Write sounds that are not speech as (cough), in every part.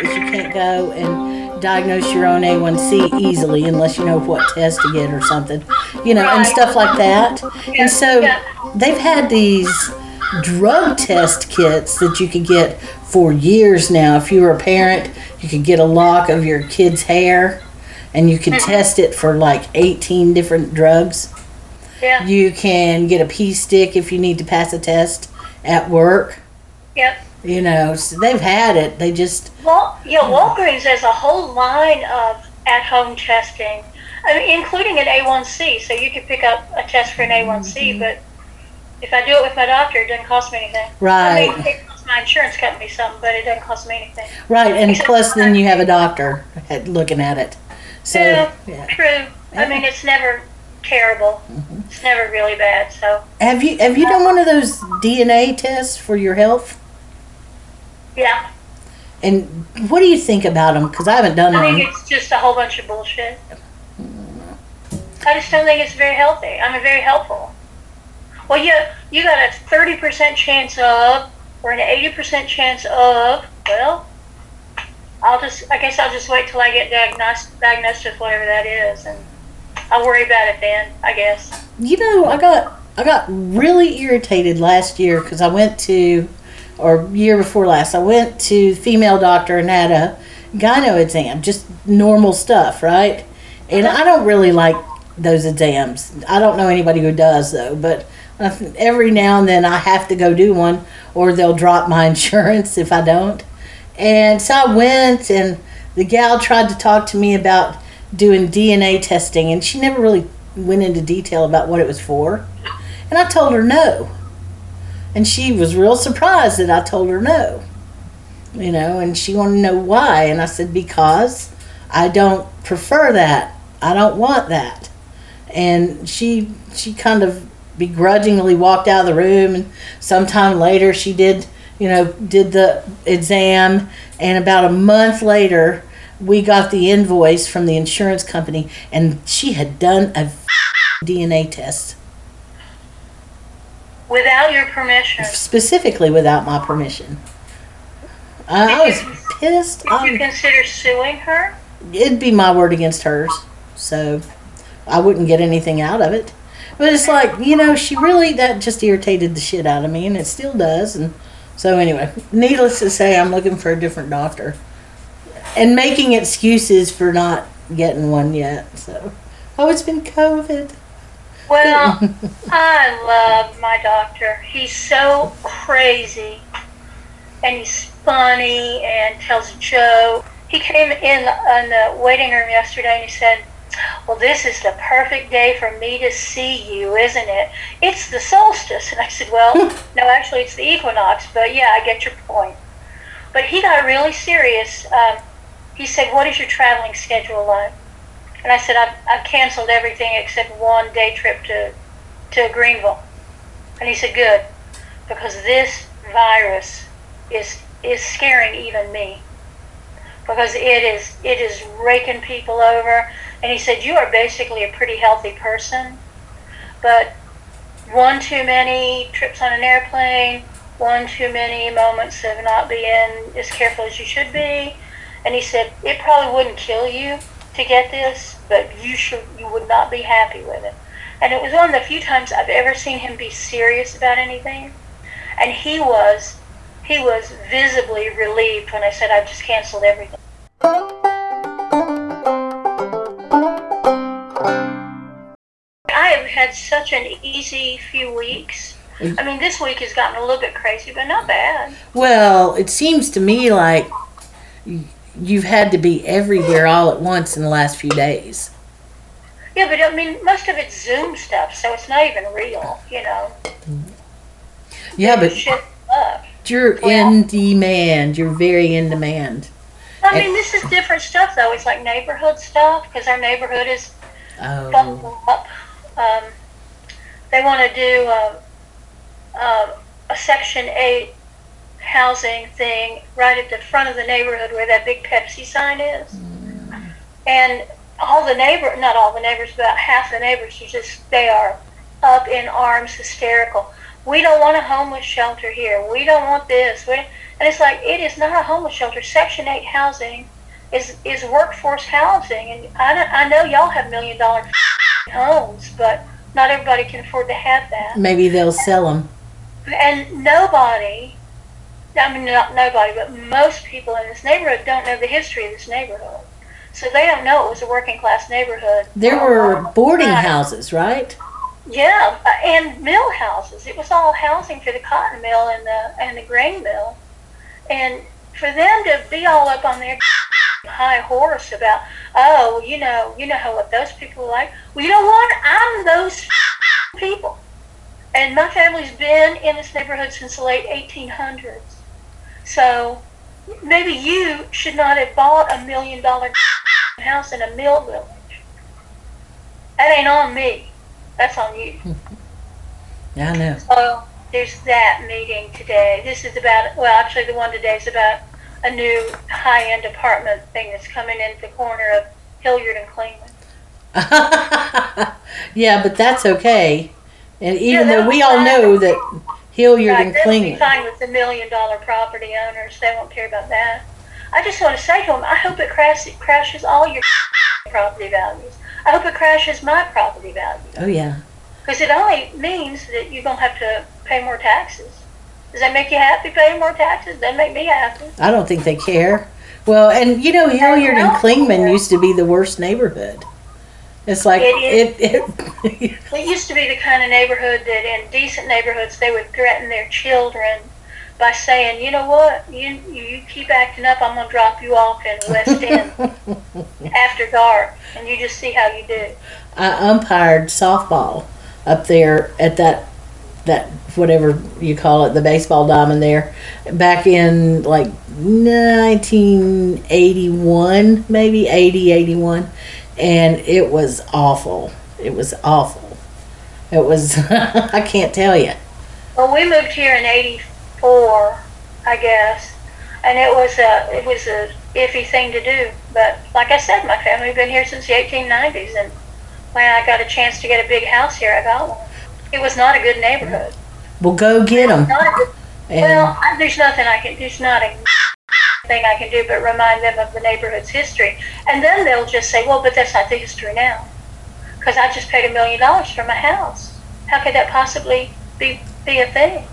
Is you can't go and diagnose your own A1C easily unless you know what test to get or something, you know, and stuff like that. And so they've had these drug test kits that you could get for years now. If you were a parent, you could get a lock of your kid's hair and you could Mm-hmm. test it for like 18 different drugs. Yeah. You can get a pee stick if you need to pass a test at work. Yep. You know, so they've had it. They just Well, yeah, Walgreens has a whole line of at-home testing, I mean, including an A1C. So you could pick up a test for an A1C, Mm-hmm. but if I do it with my doctor, it doesn't cost me anything. Right. I mean, it costs my insurance company something, but it doesn't cost me anything. right, and plus then you have a doctor at, looking at it. So Yeah. yeah. True. I mean, it's never terrible. Mm-hmm. It's never really bad. So have you have you done one of those DNA tests for your health? Yeah, And what do you think about them? Because I haven't done I think one. it's just a whole bunch of bullshit. I just don't think it's very healthy. I mean, very helpful. Well, you you got a thirty percent chance of, or an eighty percent chance of. Well, I'll just. I guess I'll just wait till I get diagnosed diagnosed with whatever that is, and I'll worry about it then. I guess. You know, I got I got really irritated last year because I went to, or year before last, I went to female doctor and had a gyno exam, just normal stuff, right? And uh-huh. I don't really like those exams. I don't know anybody who does though, but every now and then I have to go do one, or they'll drop my (laughs) insurance if I don't. And so I went, and the gal tried to talk to me about doing DNA testing, and she never really went into detail about what it was for. And I told her no. And she was real surprised that I told her no. You know, and she wanted to know why. And I said, because I don't prefer that. I don't want that. And she she kind of begrudgingly walked out of the room and sometime later she did you know did the exam and about a month later we got the invoice from the insurance company and she had done a DNA test Without your permission, specifically without my permission. Uh, I, I was pissed. did you I, consider suing her? it'd be my word against hers, so I wouldn't get anything out of it. But it's like you know, she really that just irritated the shit out of me, and it still does. And so anyway, (laughs) needless to say, I'm looking for a different doctor, and making excuses for not getting one yet. So, oh, it's been COVID. Well, (laughs) I love my doctor. He's so crazy, and he's funny and tells a joke. He came in in the waiting room yesterday and he said, "Well, this is the perfect day for me to see you, isn't it? It's the solstice." And I said, "Well, (laughs) no, actually, it's the equinox, but yeah, I get your point." But he got really serious. Um, he said, "What is your traveling schedule like?" And I said, I've, I've canceled everything except one day trip to, to Greenville. And he said, good, because this virus is, is scaring even me. Because it is, it is raking people over. And he said, you are basically a pretty healthy person, but one too many trips on an airplane, one too many moments of not being as careful as you should be. And he said, it probably wouldn't kill you to get this, but you should you would not be happy with it. And it was one of the few times I've ever seen him be serious about anything. And he was he was visibly relieved when I said I've just canceled everything. I have had such an easy few weeks. I mean, this week has gotten a little bit crazy, but not bad. Well, it seems to me like you've had to be everywhere all at once in the last few days. Yeah, but I mean, most of it's Zoom stuff, so it's not even real, you know. Yeah, but you're in demand. You're very in demand. I mean, this is different stuff though. It's like neighborhood stuff because our neighborhood is Oh, up. Um, they want to do a, a, a Section 8 housing thing right at the front of the neighborhood where that big Pepsi sign is. And all the neighbor, not all the neighbors, but about half the neighbors are just, they are up in arms, hysterical. We don't want a homeless shelter here. We don't want this. We, and it's like, it is not a homeless shelter. Section 8 housing is, is workforce housing. And I, don't- I know y'all have million dollar (laughs) homes, but not everybody can afford to have that. maybe they'll sell them. And nobody, I mean, not nobody, but most people in this neighborhood don't know the history of this neighborhood. So they don't know it was a working class neighborhood. There were boarding Right. houses, right? Yeah, uh, and mill houses. It was all housing for the cotton mill and the and the grain mill, and for them to be all up on their (laughs) high horse about, oh, you know, you know how what those people are like. Well, you know what? I'm those (laughs) people, and my family's been in this neighborhood since the late 1800s. So maybe you should not have bought a million dollar house in a mill village. That ain't on me. That's on you. (laughs) Yeah, I know. So there's that meeting today. This is about, well, actually, the one today is about a new high-end apartment thing that's coming into the corner of Hilliard and Clingman. (laughs) yeah, but that's okay. And even they'll though we all know that Hilliard Right, and they'll be fine with the million-dollar property owners. They won't care about that. I just want to say to them, I hope it crash, crashes all your (laughs) property values. I hope it crashes my property value. Oh yeah. Because it only means that you're going to have to pay more taxes. Does that make you happy paying more taxes? Doesn't make me happy. I don't think they care. Well, and you know, Hilliard and Clingman used to be the worst neighborhood. It's like It it. it (laughs) It used to be the kind of neighborhood that in decent neighborhoods they would threaten their children by saying, you know what, you you keep acting up, I'm gonna drop you off in West End (laughs) after dark, and you just see how you do. I umpired softball up there at that that whatever you call it, the baseball diamond there, back in like 1981, maybe 80, 81, and it was awful. It was awful. It was (laughs) I can't tell you. Well, we moved here in '84, I guess, and it was a it was a iffy thing to do. But like I said, my family been here since the 1890s, and when I got a chance to get a big house here, I got one. It was not a good neighborhood. Well, go get them. Not a good And Well, I, there's nothing I can. There's not a thing I can do but remind them of the neighborhood's history, and then they'll just say, "Well, but that's not the history now," because I just paid a million dollars for my house. How could that possibly be be a thing?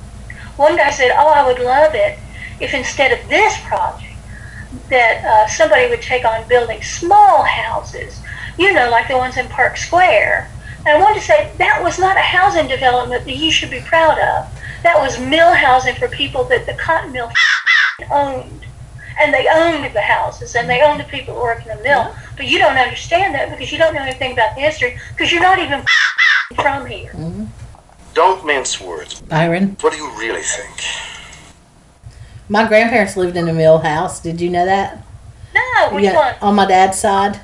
One guy said, "Oh, I would love it if instead of this project, that uh, somebody would take on building small houses, you know, like the ones in Park Square." And I wanted to say that was not a housing development that you should be proud of. That was mill housing for people that the cotton mill (laughs) owned. And they owned the houses and they owned the people who work in the mill. But you don't understand that because you don't know anything about the history because you're not even (laughs) from here. Don't mince words. Byron, What do you really think? my grandparents lived in a mill house. Did you know that? No, which yeah, one? on my dad's side.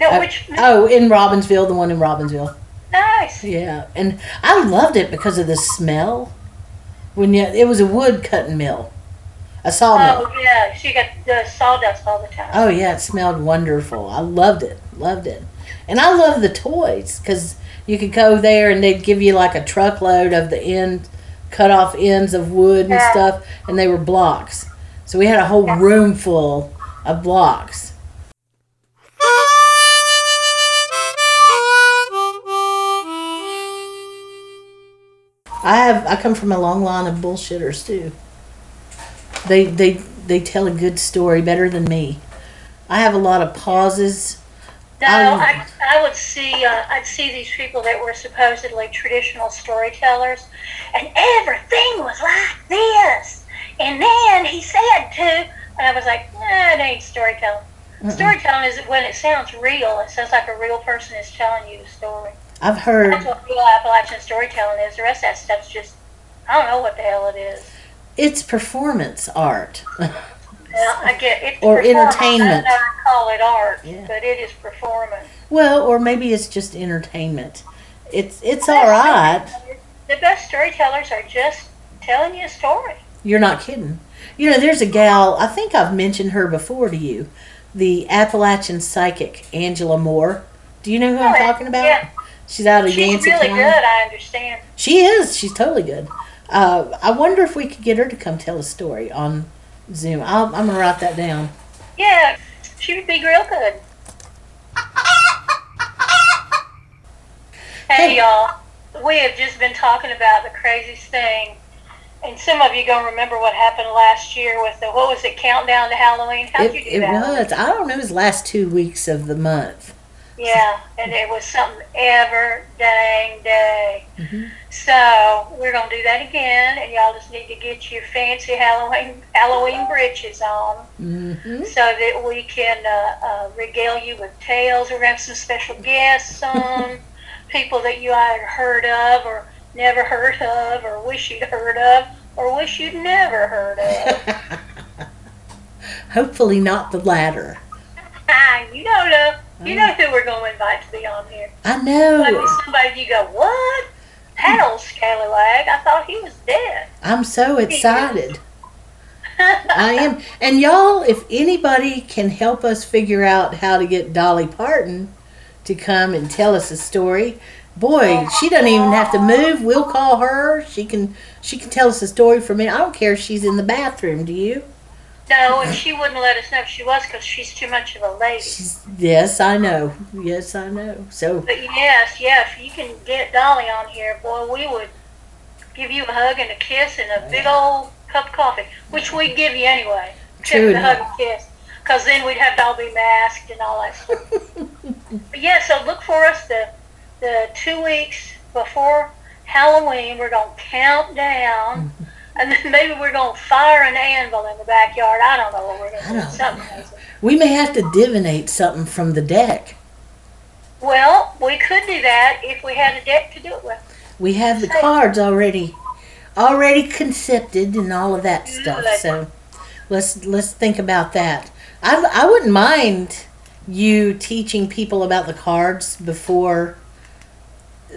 No, Uh, which? Oh, in Robbinsville, the one in Robbinsville. Nice. Yeah, and I loved it because of the smell. When you, it was a wood cutting mill, a sawmill. Oh, yeah. she got the sawdust all the time. Oh yeah, it smelled wonderful. I loved it, loved it, and I love the toys because you could go there and they'd give you like a truckload of the end, cut off ends of wood and Yeah. stuff, and they were blocks. So we had a whole room full of blocks. I have I come from a long line of bullshitters too. They they they tell a good story better than me. I have a lot of pauses. No, I, I would see uh, I'd see these people that were supposedly traditional storytellers, and everything was like this. And then he said to, and I was like, nah, it ain't storytelling. Storytelling is when it sounds real. It sounds like a real person is telling you the story. I've heard That's what real Appalachian storytelling is. The rest of that stuff's just I don't know what the hell it is. It's performance art. Well, I get it's Or entertainment. I don't call it art, Yeah. but it is performance. well, or maybe it's just entertainment. It's it's all right. The best storytellers are just telling you a story. You're not kidding. You know, there's a gal. I think I've mentioned her before to you, the Appalachian psychic Angela Moore. Do you know who I'm oh, talking about? Yeah, She's out of she's Yancey really County. good. I understand. She is. She's totally good. Uh, I wonder if we could get her to come tell a story on Zoom. I'll, I'm gonna write that down. Yeah, she would be real good. Hey, Hey. y'all. We have just been talking about the craziest thing. And some of you gonna remember what happened last year with the what was it countdown to Halloween? How'd It, you do it that? was. I don't know. It was last two weeks of the month. Yeah, and it was something ever dang day. Mhm. So we're gonna do that again, and y'all just need to get your fancy Halloween Halloween breeches on, hmm so that we can uh, uh, regale you with tales. We're gonna have some special guests (laughs) on, people that you either heard of or never heard of, or wish you'd heard of, or wish you'd never heard of. (laughs) Hopefully not the latter. (laughs) you know the, you know who we're gonna invite to be on here. I know. be somebody you go, what? Hell, scallywag, I thought he was dead. I'm so excited. (laughs) I am. And y'all, if anybody can help us figure out how to get Dolly Parton to come and tell us a story, boy, she doesn't even have to move. We'll call her. She can she can tell us a story for me. I don't care if she's in the bathroom. Do you? No, and she wouldn't let us know if she was because she's too much of a lady. Yes, I know. Yes, I know. So But yes, yeah, if you can get Dolly on here, boy, we would give you a hug and a kiss and a oh, big old cup of coffee, which we'd give you anyway. Except True the hug and kiss. Because then we'd have to all be masked and all that stuff. (laughs) but yeah, so look for us the, the two weeks before Halloween. We're going to count down. (laughs) And then maybe we're going to fire an anvil in the backyard. I don't know what we're going to do. Something crazy. we may have to divinate something from the deck. Well, we could do that if we had a deck to do it with. We have the cards already, already concepted and all of that mm-hmm. stuff. So let's let's think about that. I I wouldn't mind you teaching people about the cards before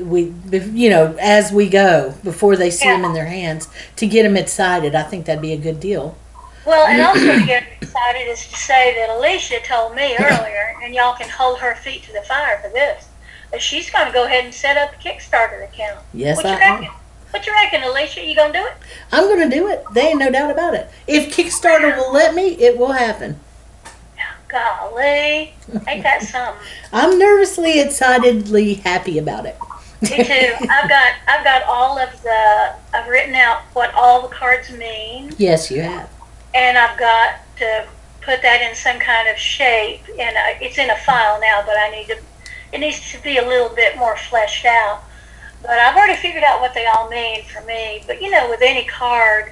we, you know, as we go before they see them in their hands to get them excited. I think that'd be a good deal. Well, and also to get excited is to say that Alicia told me earlier, and y'all can hold her feet to the fire for this, that she's going to go ahead and set up a Kickstarter account. Yes, what you I reckon? am. What you reckon, Alicia? You gonna do it? I'm gonna do it. There ain't no doubt about it. If Kickstarter will let me, it will happen. Golly, ain't that (laughs) something? I'm nervously, excitedly happy about it. Me too. I've got I've got all of the I've written out what all the cards mean, yes, you have. and I've got to put that in some kind of shape. And it's in a file now, but I need to. It needs to be a little bit more fleshed out. But I've already figured out what they all mean for me. But you know, with any card,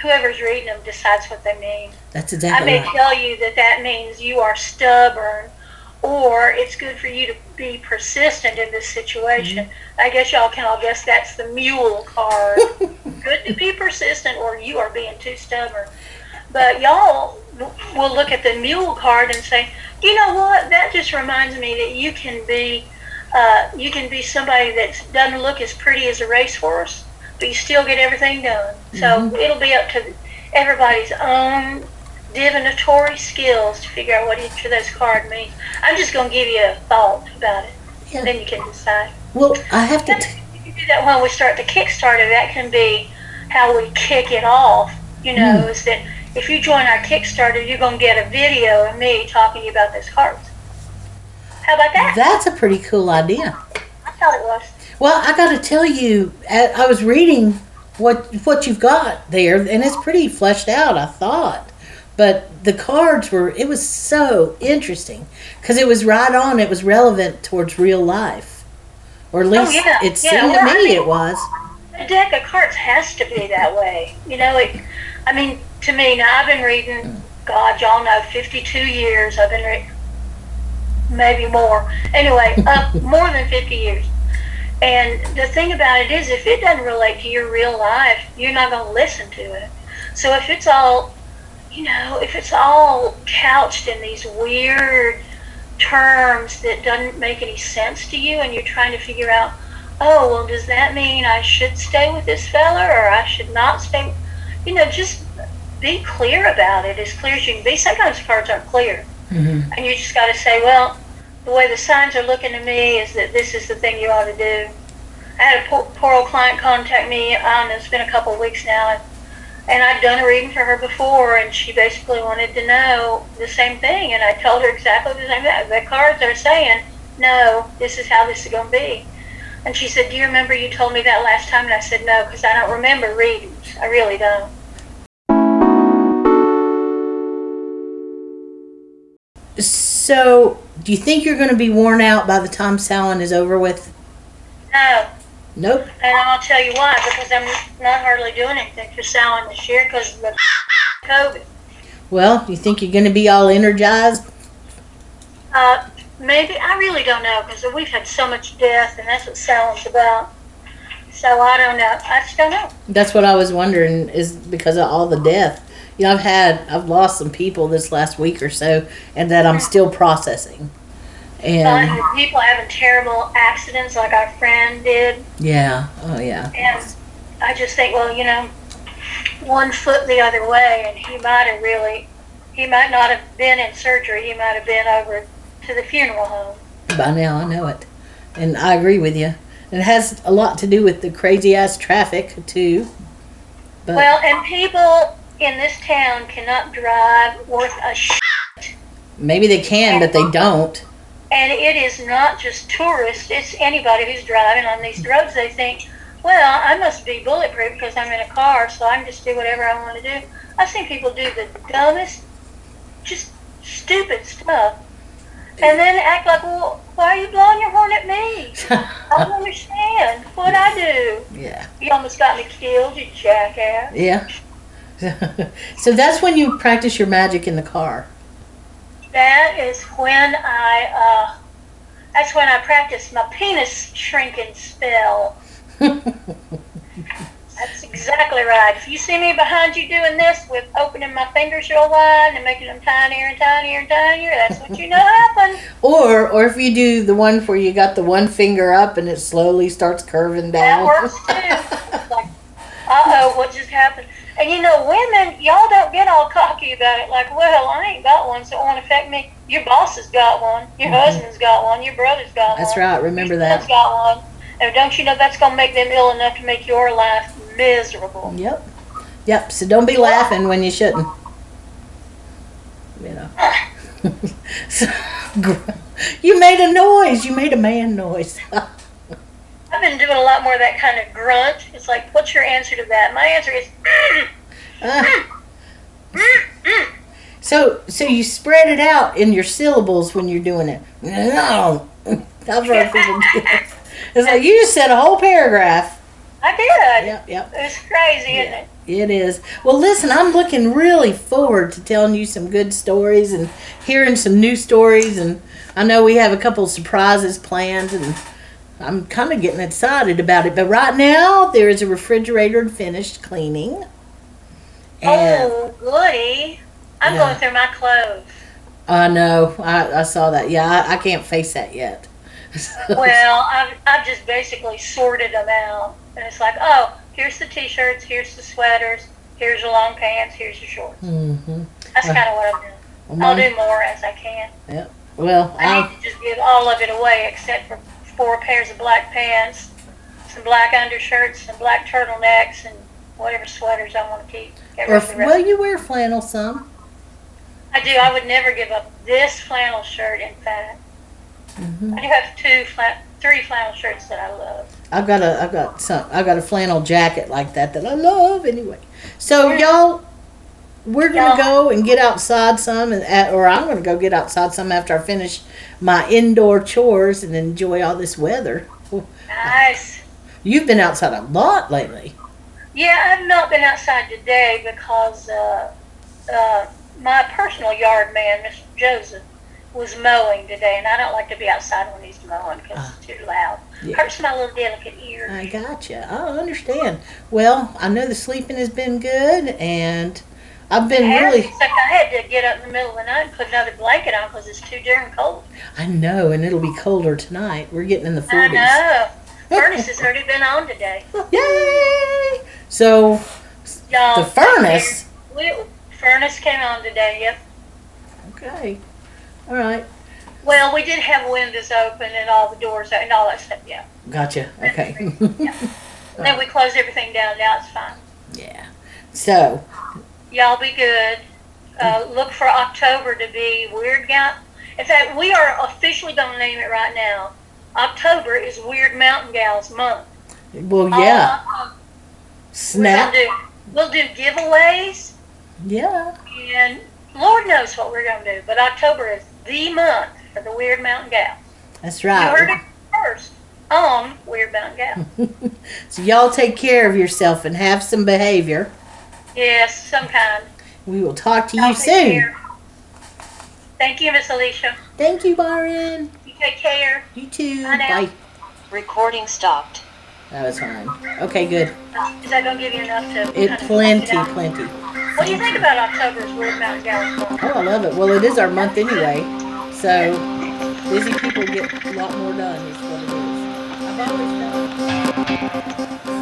whoever's reading them decides what they mean. That's exactly. I may right. tell you that that means you are stubborn, or it's good for you to be persistent in this situation. I guess y'all can all guess that's the mule card. (laughs) good to be persistent, or you are being too stubborn. But y'all will look at the mule card and say, you know what? That just reminds me that you can be, uh, you can be somebody that doesn't look as pretty as a racehorse, but you still get everything done. So it'll be up to everybody's own divinatory skills to figure out what each of those cards mean. I'm just going to give you a thought about it. Yeah. Then you can decide. Well, I have to. T- You can do that when we start the Kickstarter. That can be how we kick it off. You know, hmm. is that if you join our Kickstarter, you're going to get a video of me talking to you about those cards. How about that? that's a pretty cool idea. I thought it was. Well, I got to tell you, I was reading what what you've got there, and it's pretty fleshed out. I thought, but the cards were. It was so interesting because it was right on. It was relevant towards real life, or at least Oh, yeah. it Yeah, seemed well, to I me mean- it was. A deck of cards has to be that way. You know, it. I mean, to me, now I've been reading. God, y'all know, 52 years. I've been reading, maybe more. Anyway, (laughs) uh, more than 50 years. And the thing about it is, if it doesn't relate to your real life, you're not going to listen to it. So if it's all, you know, if it's all couched in these weird terms that doesn't make any sense to you, and you're trying to figure out, oh, well, does that mean I should stay with this fella or I should not stay? You know, just be clear about it as clear as you can be. Sometimes cards aren't clear. hmm And you just got to say, well, the way the signs are looking to me is that this is the thing you ought to do. I had a poor, poor old client contact me. Um, it's been a couple of weeks now, and, and I'd done a reading for her before, and she basically wanted to know the same thing. And I told her exactly the same thing. The cards are saying, no, this is how this is going to be. And she said, do you remember you told me that last time? And I said, no, because I don't remember readings. I really don't. So, do you think you're going to be worn out by the time Samhain is over with? No. Nope. And I'll tell you why, because I'm not hardly doing anything for Samhain this year because of the COVID. Well, you think you're going to be all energized? Uh, maybe, I really don't know because we've had so much death and that's what Samhain's about. So I don't know. I just don't know. That's what I was wondering is because of all the death. You know, I've had, I've lost some people this last week or so, and that I'm still processing. And people having terrible accidents like our friend did. yeah, oh yeah, And I just think, well, you know, one foot the other way and he might have really, he might not have been in surgery. He might have been over to the funeral home. by now I know it, and I agree with you. It has a lot to do with the crazy ass traffic too. But Well, and people in this town cannot drive worth a sh- maybe they can, but they don't. And it is not just tourists, it's anybody who's driving on these roads. They think, well, I must be bulletproof because I'm in a car, so I can just do whatever I want to do. I've seen people do the dumbest, just stupid stuff. And then act like, well, why are you blowing your horn at me? I don't (laughs) understand. What'd I do? yeah, You almost got me killed, you jackass. yeah. (laughs) so that's when you practice your magic in the car. That is when I, uh, that's when I practice my penis shrinking spell. (laughs) That's exactly right. If you see me behind you doing this with opening my fingers real wide and making them tinier and tinier and tinier, that's what you know happened. (laughs) Or, or if you do the one where you got the one finger up and it slowly starts curving down. That works too. (laughs) Like, uh oh, what just happened? And you know, women, y'all don't get all cocky about it. Like, well, I ain't got one, so it won't affect me. Your boss has got one. Your Mhm. husband's got one. Your brother's got That's one. That's right. Remember Your that. got one. And don't you know that's going to make them ill enough to make your life miserable? Yep. Yep. So don't be laughing when you shouldn't. You know. (laughs) (laughs) So, you made a noise. You made a man noise. (laughs) I've been doing a lot more of that kind of grunt. It's like, what's your answer to that? My answer is, Ah. so, so you spread it out in your syllables when you're doing it. No. I've heard people do. It's like you just said a whole paragraph. I did. Yep. Yep. It's crazy, isn't it? It is. Well, listen, I'm looking really forward to telling you some good stories and hearing some new stories. And I know we have a couple surprises planned, and I'm kind of getting excited about it. But right now, there is a refrigerator and finished cleaning. And Oh, goody. I'm Yeah. going through my clothes. I know, I, I saw that. Yeah, I, I can't face that yet. (laughs) Well, I've, I've just basically sorted them out. And it's like, oh, here's the t shirts, here's the sweaters, here's your long pants, here's your shorts. hmm That's kind of what I'm doing. I'll do more as I can. Yep. Well, I I, need to just give all of it away except for four pairs of black pants, some black undershirts, some black turtlenecks, and whatever sweaters I want to keep. Get or rid of the if, rest. well, you wear flannel some. I do. I would never give up this flannel shirt. In fact, hmm I do have two, flan- three flannel shirts that I love. I've got a I've got some I've got a flannel jacket like that that I love anyway. So y'all we're gonna Yeah. go and get outside some and or I'm gonna go get outside some after I finish my indoor chores and enjoy all this weather. Nice. You've been outside a lot lately. Yeah, I've not been outside today because uh, uh, my personal yard man, Mr. Joseph, was mowing today, and I don't like to be outside when he's mowing because Ah. it's too loud. Yeah. Hurts my little delicate ear. I gotcha. I understand. Well, I know the sleeping has been good, and I've been really. Except I had to get up in the middle of the night and put another blanket on because it's too darn cold. I know, and it'll be colder tonight. We're getting in the furnace. I know. (laughs) Furnace has already been on today. Yay! So, Y'all, the furnace. We, furnace came on today. Yep. Okay. All right. Well, we did have windows open and all the doors and all that stuff. Yeah. Gotcha. Okay. (laughs) And (laughs) then we closed everything down. Now it's fine. yeah. So, Y'all be good. Uh, look for October to be Weird Gal. In fact, we are officially going to name it right now. October is Wyrd Mountain Gals Month. well, yeah. Uh, Snap. gonna do, we'll do giveaways, Yeah. and Lord knows what we're going to do. But October is the month for the Wyrd Mountain Gal. That's right. You heard it first on Wyrd Mountain Gal. (laughs) So, y'all take care of yourself and have some behavior. Yes, some kind. We will talk to Y'all you take soon. care. Thank you, Miss Alicia. Thank you, Byron. You take care. You too. Bye. Bye. Recording stopped. That was fine. Okay, good. Uh, is that going to give you enough to? It plenty, it plenty. What do you think about October's Wyrd Mountain Gals Month? Oh, I love it. Well, it is our month anyway, so busy people get a lot more done. Is what it is. I've always done.